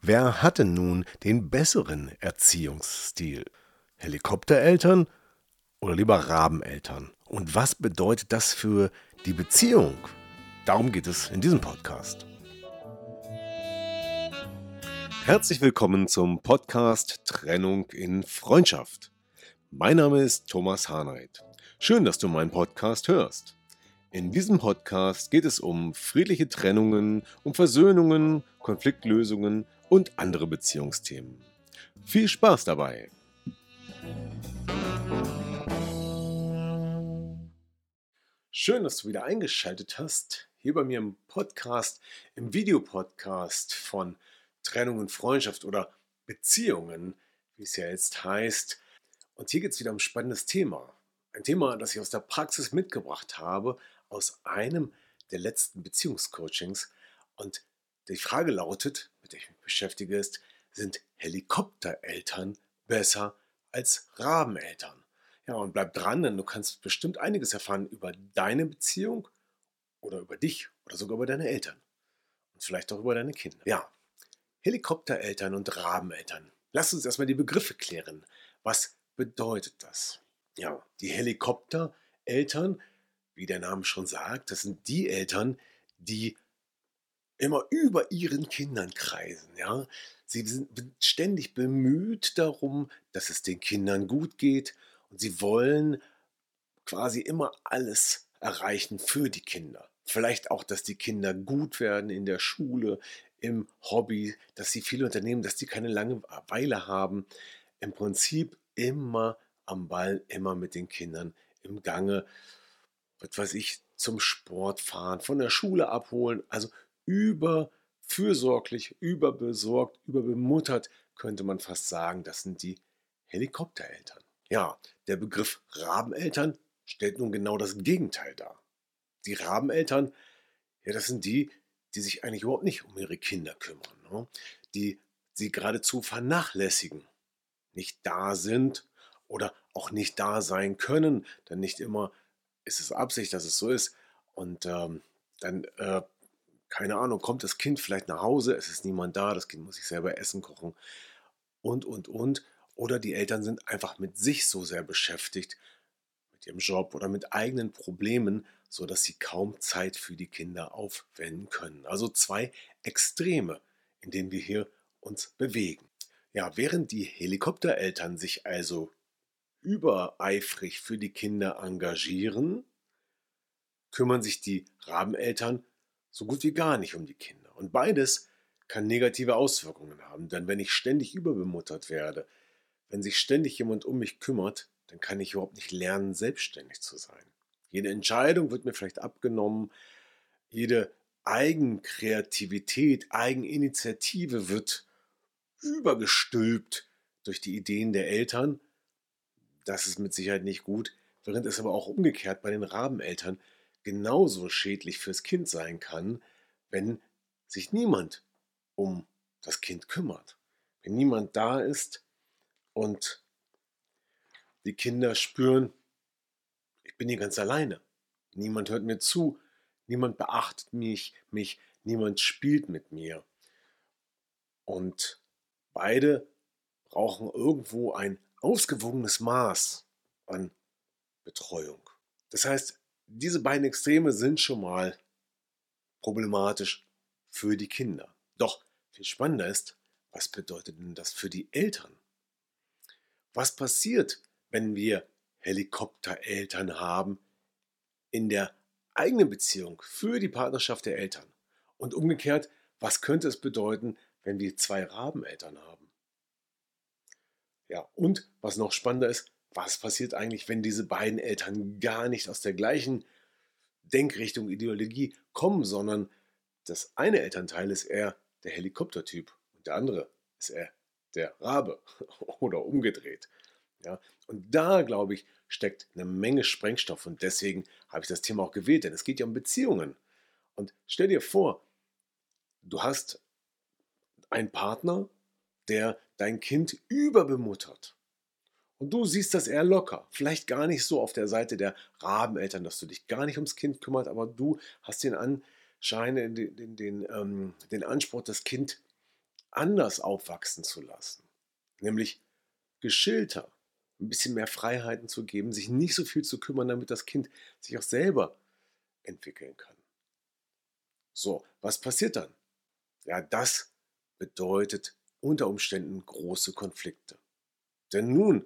Wer hatte nun den besseren Erziehungsstil? Helikoptereltern oder lieber Rabeneltern? Und was bedeutet das für die Beziehung? Darum geht es in diesem Podcast. Herzlich willkommen zum Podcast Trennung in Freundschaft. Mein Name ist Thomas Harnight. Schön, dass du meinen Podcast hörst. In diesem Podcast geht es um friedliche Trennungen, um Versöhnungen, Konfliktlösungen und andere Beziehungsthemen. Viel Spaß dabei! Schön, dass du wieder eingeschaltet hast, hier bei mir im Podcast, im Videopodcast von Trennung und Freundschaft oder Beziehungen, wie es ja jetzt heißt. Und hier geht es wieder um ein spannendes Thema. Ein Thema, das ich aus der Praxis mitgebracht habe, aus einem der letzten Beziehungscoachings. Und die Frage lautet, mit der ich mich beschäftige, ist, sind Helikoptereltern besser als Rabeneltern? Ja, und bleib dran, denn du kannst bestimmt einiges erfahren über deine Beziehung oder über dich oder sogar über deine Eltern. Und vielleicht auch über deine Kinder. Ja, Helikoptereltern und Rabeneltern. Lass uns erstmal die Begriffe klären. Was bedeutet das? Ja, die Helikoptereltern, wie der Name schon sagt, das sind die Eltern, die immer über ihren Kindern kreisen. Ja? Sie sind ständig bemüht darum, dass es den Kindern gut geht und sie wollen quasi immer alles erreichen für die Kinder. Vielleicht auch, dass die Kinder gut werden in der Schule, im Hobby, dass sie viel unternehmen, dass sie keine Langeweile haben. Im Prinzip immer am Ball, immer mit den Kindern im Gange. Was weiß ich, zum Sport fahren, von der Schule abholen. Also überfürsorglich, überbesorgt, überbemuttert, könnte man fast sagen. Das sind die Helikoptereltern. Ja, der Begriff Rabeneltern stellt nun genau das Gegenteil dar. Die Rabeneltern, ja, das sind die, die sich eigentlich überhaupt nicht um ihre Kinder kümmern, ne? die sie geradezu vernachlässigen, nicht da sind oder auch nicht da sein können, denn nicht immer ist es Absicht, dass es so ist. Und ähm, dann, äh, keine Ahnung, kommt das Kind vielleicht nach Hause, es ist niemand da, das Kind muss sich selber Essen kochen und, und, und. Oder die Eltern sind einfach mit sich so sehr beschäftigt, mit ihrem Job oder mit eigenen Problemen, sodass sie kaum Zeit für die Kinder aufwenden können. Also zwei Extreme, in denen wir hier uns bewegen. Ja, während die Helikoptereltern sich also übereifrig für die Kinder engagieren, kümmern sich die Rabeneltern so gut wie gar nicht um die Kinder. Und beides kann negative Auswirkungen haben, denn wenn ich ständig überbemuttert werde, wenn sich ständig jemand um mich kümmert, dann kann ich überhaupt nicht lernen, selbstständig zu sein. Jede Entscheidung wird mir vielleicht abgenommen, jede Eigenkreativität, Eigeninitiative wird übergestülpt durch die Ideen der Eltern. Das ist mit Sicherheit nicht gut, während es aber auch umgekehrt bei den Rabeneltern genauso schädlich fürs Kind sein kann, wenn sich niemand um das Kind kümmert. Wenn niemand da ist, und die Kinder spüren, ich bin hier ganz alleine. Niemand hört mir zu, niemand beachtet mich, mich, niemand spielt mit mir. Und beide brauchen irgendwo ein ausgewogenes Maß an Betreuung. Das heißt, diese beiden Extreme sind schon mal problematisch für die Kinder. Doch viel spannender ist, was bedeutet denn das für die Eltern? Was passiert, wenn wir Helikoptereltern haben in der eigenen Beziehung für die Partnerschaft der Eltern? Und umgekehrt, was könnte es bedeuten, wenn wir zwei Rabeneltern haben? Ja, und was noch spannender ist, was passiert eigentlich, wenn diese beiden Eltern gar nicht aus der gleichen Denkrichtung, Ideologie kommen, sondern das eine Elternteil ist eher der Helikoptertyp und der andere ist eher der Rabe oder umgedreht. Ja, und da, glaube ich, steckt eine Menge Sprengstoff und deswegen habe ich das Thema auch gewählt, denn es geht ja um Beziehungen. Und stell dir vor, du hast einen Partner, der dein Kind überbemuttert. Und du siehst das eher locker. Vielleicht gar nicht so auf der Seite der Rabeneltern, dass du dich gar nicht ums Kind kümmerst, aber du hast den Anschein, den, den, den, ähm, den Anspruch, das Kind anders aufwachsen zu lassen. Nämlich geschilter, ein bisschen mehr Freiheiten zu geben, sich nicht so viel zu kümmern, damit das Kind sich auch selber entwickeln kann. So, was passiert dann? Ja, das bedeutet unter Umständen große Konflikte. Denn nun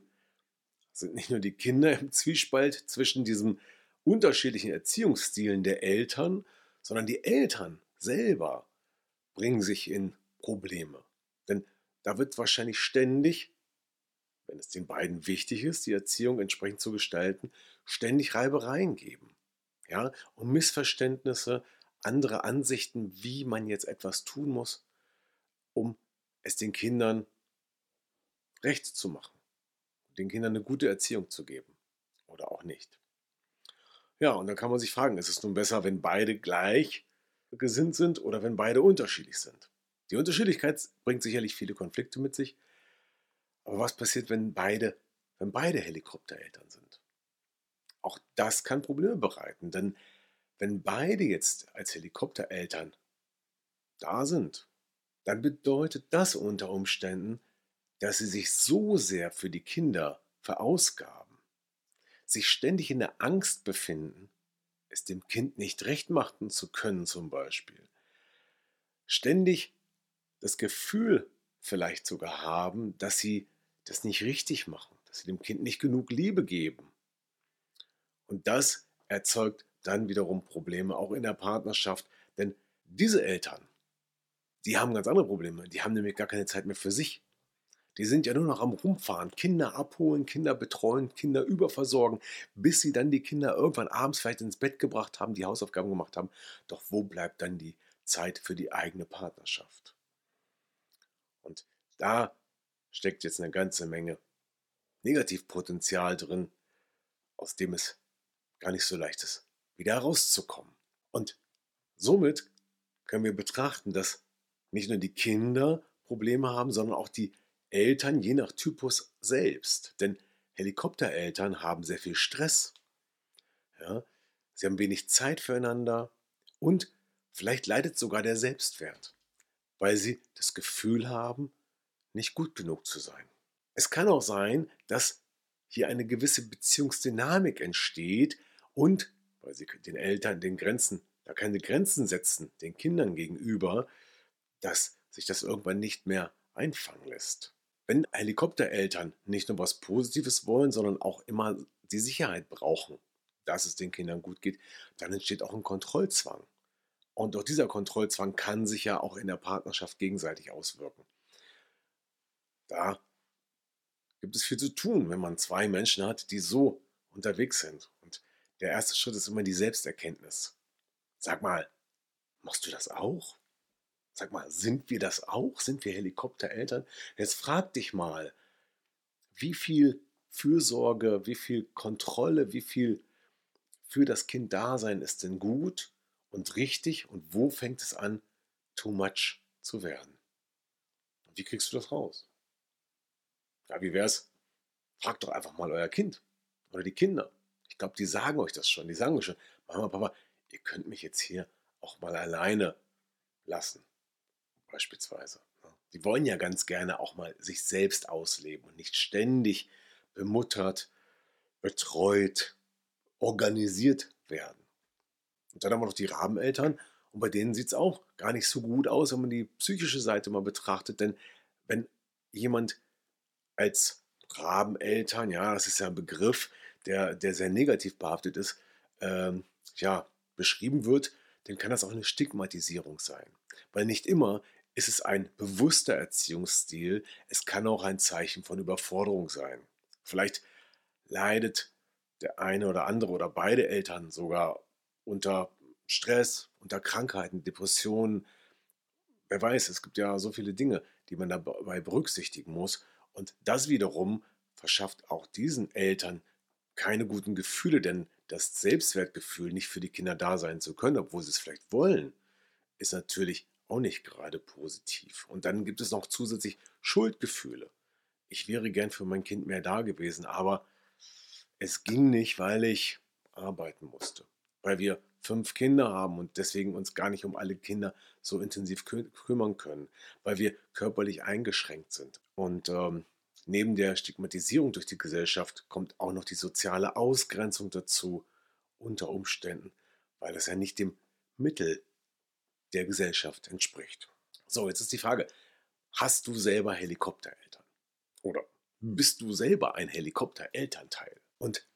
sind nicht nur die Kinder im Zwiespalt zwischen diesen unterschiedlichen Erziehungsstilen der Eltern, sondern die Eltern selber bringen sich in Probleme. Denn da wird wahrscheinlich ständig, wenn es den beiden wichtig ist, die Erziehung entsprechend zu gestalten, ständig Reibereien geben. Ja, und Missverständnisse, andere Ansichten, wie man jetzt etwas tun muss, um es den Kindern recht zu machen, den Kindern eine gute Erziehung zu geben oder auch nicht. Ja, und dann kann man sich fragen, ist es nun besser, wenn beide gleich gesinnt sind oder wenn beide unterschiedlich sind? Die Unterschiedlichkeit bringt sicherlich viele Konflikte mit sich. Aber was passiert, wenn beide, wenn beide Helikoptereltern sind? Auch das kann Probleme bereiten, denn wenn beide jetzt als Helikoptereltern da sind, dann bedeutet das unter Umständen, dass sie sich so sehr für die Kinder verausgaben, sich ständig in der Angst befinden, es dem Kind nicht recht machen zu können zum Beispiel, ständig das Gefühl vielleicht sogar haben, dass sie das nicht richtig machen, dass sie dem Kind nicht genug Liebe geben. Und das erzeugt dann wiederum Probleme auch in der Partnerschaft, denn diese Eltern, die haben ganz andere Probleme. Die haben nämlich gar keine Zeit mehr für sich. Die sind ja nur noch am Rumfahren, Kinder abholen, Kinder betreuen, Kinder überversorgen, bis sie dann die Kinder irgendwann abends vielleicht ins Bett gebracht haben, die Hausaufgaben gemacht haben. Doch wo bleibt dann die Zeit für die eigene Partnerschaft? Und da steckt jetzt eine ganze Menge Negativpotenzial drin, aus dem es gar nicht so leicht ist, wieder herauszukommen. Und somit können wir betrachten, dass nicht nur die Kinder Probleme haben, sondern auch die Eltern je nach Typus selbst. Denn Helikoptereltern haben sehr viel Stress. Ja, sie haben wenig Zeit füreinander und vielleicht leidet sogar der Selbstwert weil sie das Gefühl haben, nicht gut genug zu sein. Es kann auch sein, dass hier eine gewisse Beziehungsdynamik entsteht und, weil sie den Eltern den Grenzen, da keine Grenzen setzen, den Kindern gegenüber, dass sich das irgendwann nicht mehr einfangen lässt. Wenn Helikoptereltern nicht nur was Positives wollen, sondern auch immer die Sicherheit brauchen, dass es den Kindern gut geht, dann entsteht auch ein Kontrollzwang. Und auch dieser Kontrollzwang kann sich ja auch in der Partnerschaft gegenseitig auswirken. Da gibt es viel zu tun, wenn man zwei Menschen hat, die so unterwegs sind. Und der erste Schritt ist immer die Selbsterkenntnis. Sag mal, machst du das auch? Sag mal, sind wir das auch? Sind wir Helikoptereltern? Jetzt frag dich mal, wie viel Fürsorge, wie viel Kontrolle, wie viel für das Kind Dasein ist denn gut und richtig und wo fängt es an, too much zu werden? Wie kriegst du das raus? Ja, wie wär's? Fragt doch einfach mal euer Kind oder die Kinder. Ich glaube, die sagen euch das schon. Die sagen euch schon, Mama, Papa, ihr könnt mich jetzt hier auch mal alleine lassen. Beispielsweise. Ne? Die wollen ja ganz gerne auch mal sich selbst ausleben und nicht ständig bemuttert, betreut, organisiert werden. Und dann haben wir noch die Rabeneltern. Und bei denen sieht es auch gar nicht so gut aus, wenn man die psychische Seite mal betrachtet. Denn wenn jemand als Rabeneltern, ja, das ist ja ein Begriff, der, der sehr negativ behaftet ist, ähm, ja, beschrieben wird, dann kann das auch eine Stigmatisierung sein. Weil nicht immer ist es ein bewusster Erziehungsstil, es kann auch ein Zeichen von Überforderung sein. Vielleicht leidet der eine oder andere oder beide Eltern sogar unter Stress, unter Krankheiten, Depressionen, wer weiß, es gibt ja so viele Dinge, die man dabei berücksichtigen muss. Und das wiederum verschafft auch diesen Eltern keine guten Gefühle, denn das Selbstwertgefühl, nicht für die Kinder da sein zu können, obwohl sie es vielleicht wollen, ist natürlich auch nicht gerade positiv. Und dann gibt es noch zusätzlich Schuldgefühle. Ich wäre gern für mein Kind mehr da gewesen, aber es ging nicht, weil ich arbeiten musste, weil wir fünf Kinder haben und deswegen uns gar nicht um alle Kinder so intensiv kü kümmern können, weil wir körperlich eingeschränkt sind. Und ähm, neben der Stigmatisierung durch die Gesellschaft kommt auch noch die soziale Ausgrenzung dazu, unter Umständen, weil das ja nicht dem Mittel der Gesellschaft entspricht. So, jetzt ist die Frage, hast du selber Helikoptereltern? Oder bist du selber ein Helikopterelternteil? Und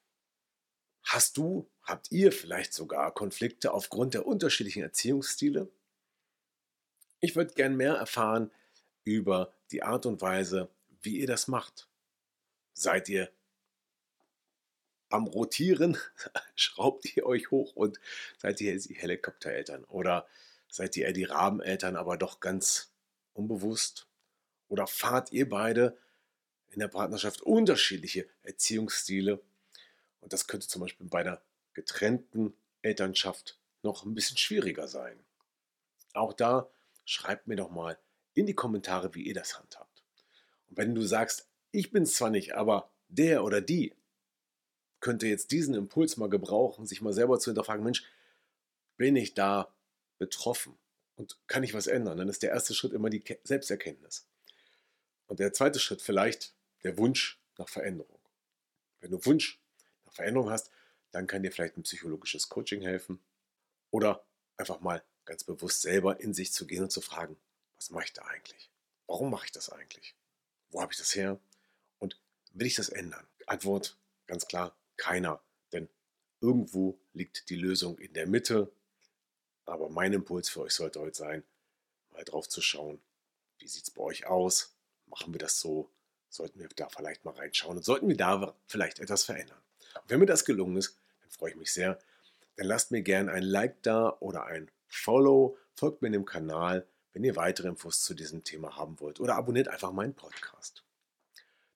hast du, habt ihr vielleicht sogar Konflikte aufgrund der unterschiedlichen Erziehungsstile? Ich würde gern mehr erfahren über die Art und Weise, wie ihr das macht. Seid ihr am Rotieren? Schraubt ihr euch hoch und seid ihr Helikoptereltern? Oder seid ihr die Rabeneltern, aber doch ganz unbewusst? Oder fahrt ihr beide in der Partnerschaft unterschiedliche Erziehungsstile? Und das könnte zum Beispiel bei einer getrennten Elternschaft noch ein bisschen schwieriger sein. Auch da schreibt mir doch mal in die Kommentare, wie ihr das handhabt. Und wenn du sagst, ich bin es zwar nicht, aber der oder die könnte jetzt diesen Impuls mal gebrauchen, sich mal selber zu hinterfragen, Mensch, bin ich da betroffen und kann ich was ändern? Dann ist der erste Schritt immer die Selbsterkenntnis. Und der zweite Schritt vielleicht der Wunsch nach Veränderung. Wenn du Wunsch nach Veränderung hast, dann kann dir vielleicht ein psychologisches Coaching helfen oder einfach mal ganz bewusst selber in sich zu gehen und zu fragen, was mache ich da eigentlich? Warum mache ich das eigentlich? Wo habe ich das her? Und will ich das ändern? Antwort ganz klar, keiner. Denn irgendwo liegt die Lösung in der Mitte. Aber mein Impuls für euch sollte heute sein, mal drauf zu schauen, wie sieht es bei euch aus? Machen wir das so? Sollten wir da vielleicht mal reinschauen und sollten wir da vielleicht etwas verändern? Und wenn mir das gelungen ist, dann freue ich mich sehr. Dann lasst mir gerne ein Like da oder ein Follow, folgt mir dem Kanal, wenn ihr weitere Infos zu diesem Thema haben wollt oder abonniert einfach meinen Podcast.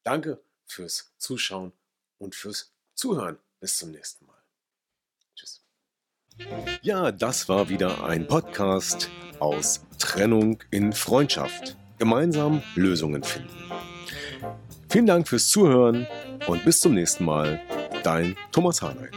Danke fürs Zuschauen und fürs Zuhören. Bis zum nächsten Mal. Ja, das war wieder ein Podcast aus Trennung in Freundschaft. Gemeinsam Lösungen finden. Vielen Dank fürs Zuhören und bis zum nächsten Mal. Dein Thomas Harnight.